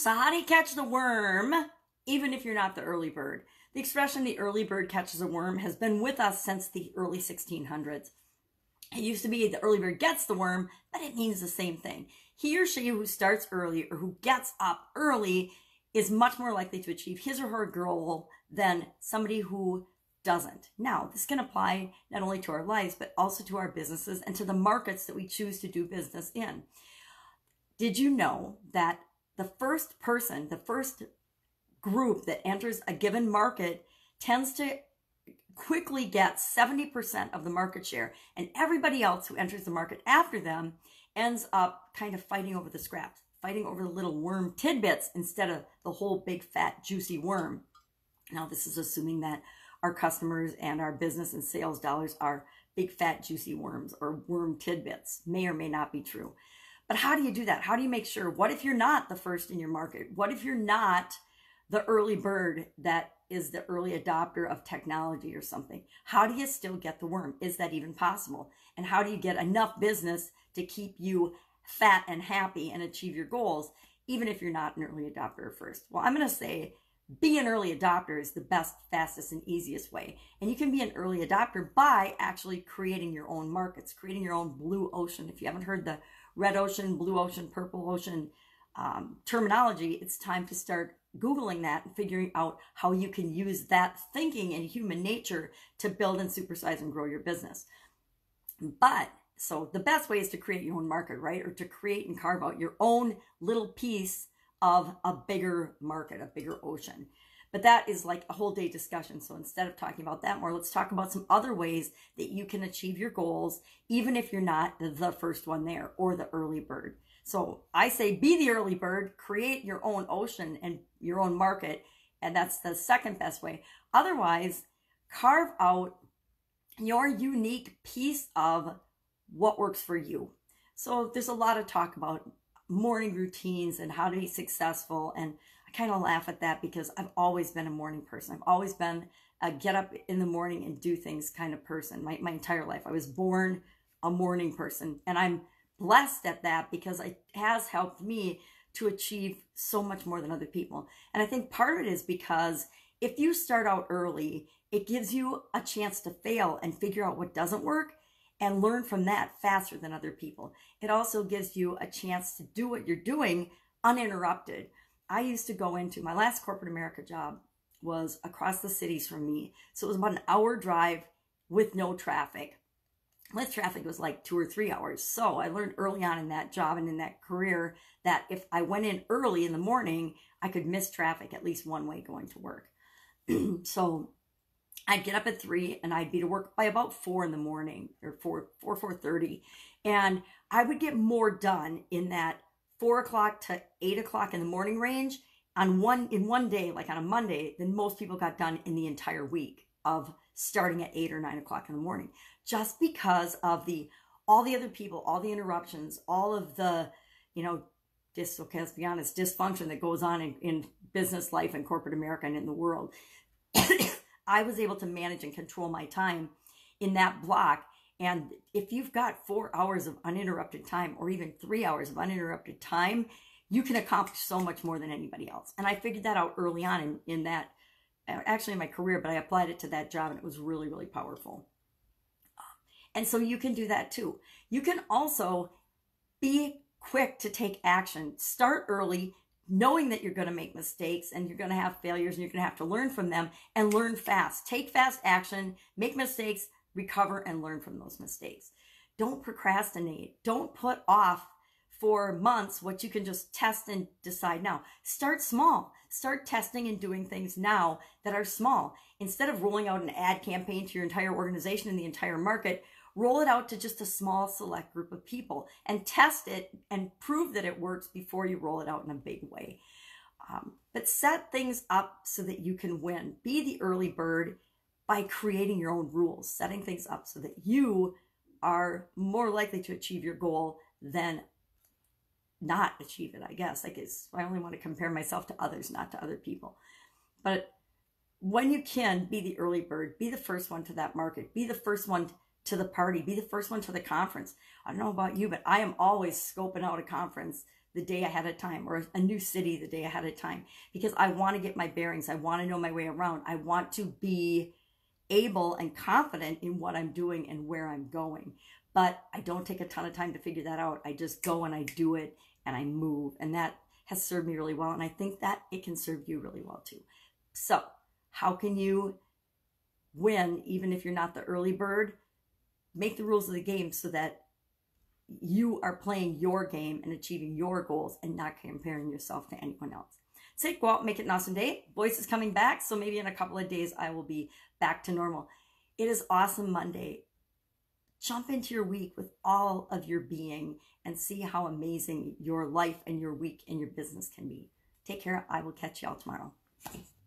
So, how do you catch the worm, even if you're not the early bird? The expression the early bird catches a worm has been with us since the early 1600s. It used to be the early bird gets the worm, but it means the same thing. He or she who starts early or who gets up early is much more likely to achieve his or her goal than somebody who doesn't. Now, this can apply not only to our lives, but also to our businesses and to the markets that we choose to do business in. Did you know that the first person, the first group that enters a given market tends to quickly get 70% of the market share, and everybody else who enters the market after them ends up kind of fighting over the scraps, fighting over the little worm tidbits instead of the whole big fat juicy worm. Now, this is assuming that our customers and our business and sales dollars are big fat juicy worms or worm tidbits. May or may not be true. But how do you do that? How do you make sure? What if you're not the first in your market? What if you're not the early bird that is the early adopter of technology or something? How do you still get the worm? Is that even possible? And how do you get enough business to keep you fat and happy and achieve your goals, even if you're not an early adopter first? Well, I'm going to say be an early adopter is the best, fastest, and easiest way. And you can be an early adopter by actually creating your own markets, creating your own blue ocean. If you haven't heard the red ocean, blue ocean, purple ocean um, terminology, it's time to start Googling that and figuring out how you can use that thinking and human nature to build and supersize and grow your business. But so the best way is to create your own market, right? Or to create and carve out your own little piece of a bigger market, a bigger ocean. But that is like a whole day discussion. So instead of talking about that more, let's talk about some other ways that you can achieve your goals, even if you're not the first one there or the early bird. So I say be the early bird, create your own ocean and your own market. And that's the second best way. Otherwise, carve out your unique piece of what works for you. So there's a lot of talk about morning routines and how to be successful. And I kind of laugh at that because I've always been a morning person. I've always been a get up in the morning and do things kind of person my, my entire life. I was born a morning person and I'm blessed at that because it has helped me to achieve so much more than other people. And I think part of it is because if you start out early, it gives you a chance to fail and figure out what doesn't work and learn from that faster than other people. It also gives you a chance to do what you're doing uninterrupted. I used to go into my last corporate America job was across the cities from me. So it was about an hour drive with no traffic. With traffic it was like two or three hours. So I learned early on in that job and in that career that if I went in early in the morning, I could miss traffic at least one way going to work. so I'd get up at three and I'd be to work by about four in the morning or four, four, four thirty. And I would get more done in that four o'clock to eight o'clock in the morning range on one in one day, like on a Monday, than most people got done in the entire week of starting at eight or nine o'clock in the morning. Just because of the all the other people, all the interruptions, all of the, you know, dis okay, let's be honest, dysfunction that goes on in, in business life and corporate America and in the world. I was able to manage and control my time in that block. And if you've got four hours of uninterrupted time or even three hours of uninterrupted time, you can accomplish so much more than anybody else. And I figured that out early on in, in that, uh, actually in my career, but I applied it to that job and it was really, really powerful. Um, and so you can do that too. You can also be quick to take action. Start early, knowing that you're going to make mistakes and you're going to have failures and you're going to have to learn from them and learn fast. Take fast action, make mistakes, recover, and learn from those mistakes. Don't procrastinate. Don't put off for months what you can just test and decide now. Start small. Start testing and doing things now that are small. Instead of rolling out an ad campaign to your entire organization and the entire market, roll it out to just a small select group of people and test it and prove that it works before you roll it out in a big way. Um, but set things up so that you can win. Be the early bird by creating your own rules, setting things up so that you are more likely to achieve your goal than not achieve it, I guess. Like it's, I only want to compare myself to others, not to other people. But when you can be the early bird, be the first one to that market, be the first one to the party, be the first one to the conference. I don't know about you, but I am always scoping out a conference the day ahead of time or a new city the day ahead of time because I want to get my bearings. I want to know my way around. I want to be able and confident in what I'm doing and where I'm going. But I don't take a ton of time to figure that out. I just go and I do it and I move. And that has served me really well. And I think that it can serve you really well too. So, how can you win even if you're not the early bird? Make the rules of the game so that you are playing your game and achieving your goals and not comparing yourself to anyone else. Say, go out, make it an awesome day. Voice is coming back, so maybe in a couple of days I will be back to normal. It is awesome Monday. Jump into your week with all of your being and see how amazing your life and your week and your business can be. Take care. I will catch y'all tomorrow. Bye.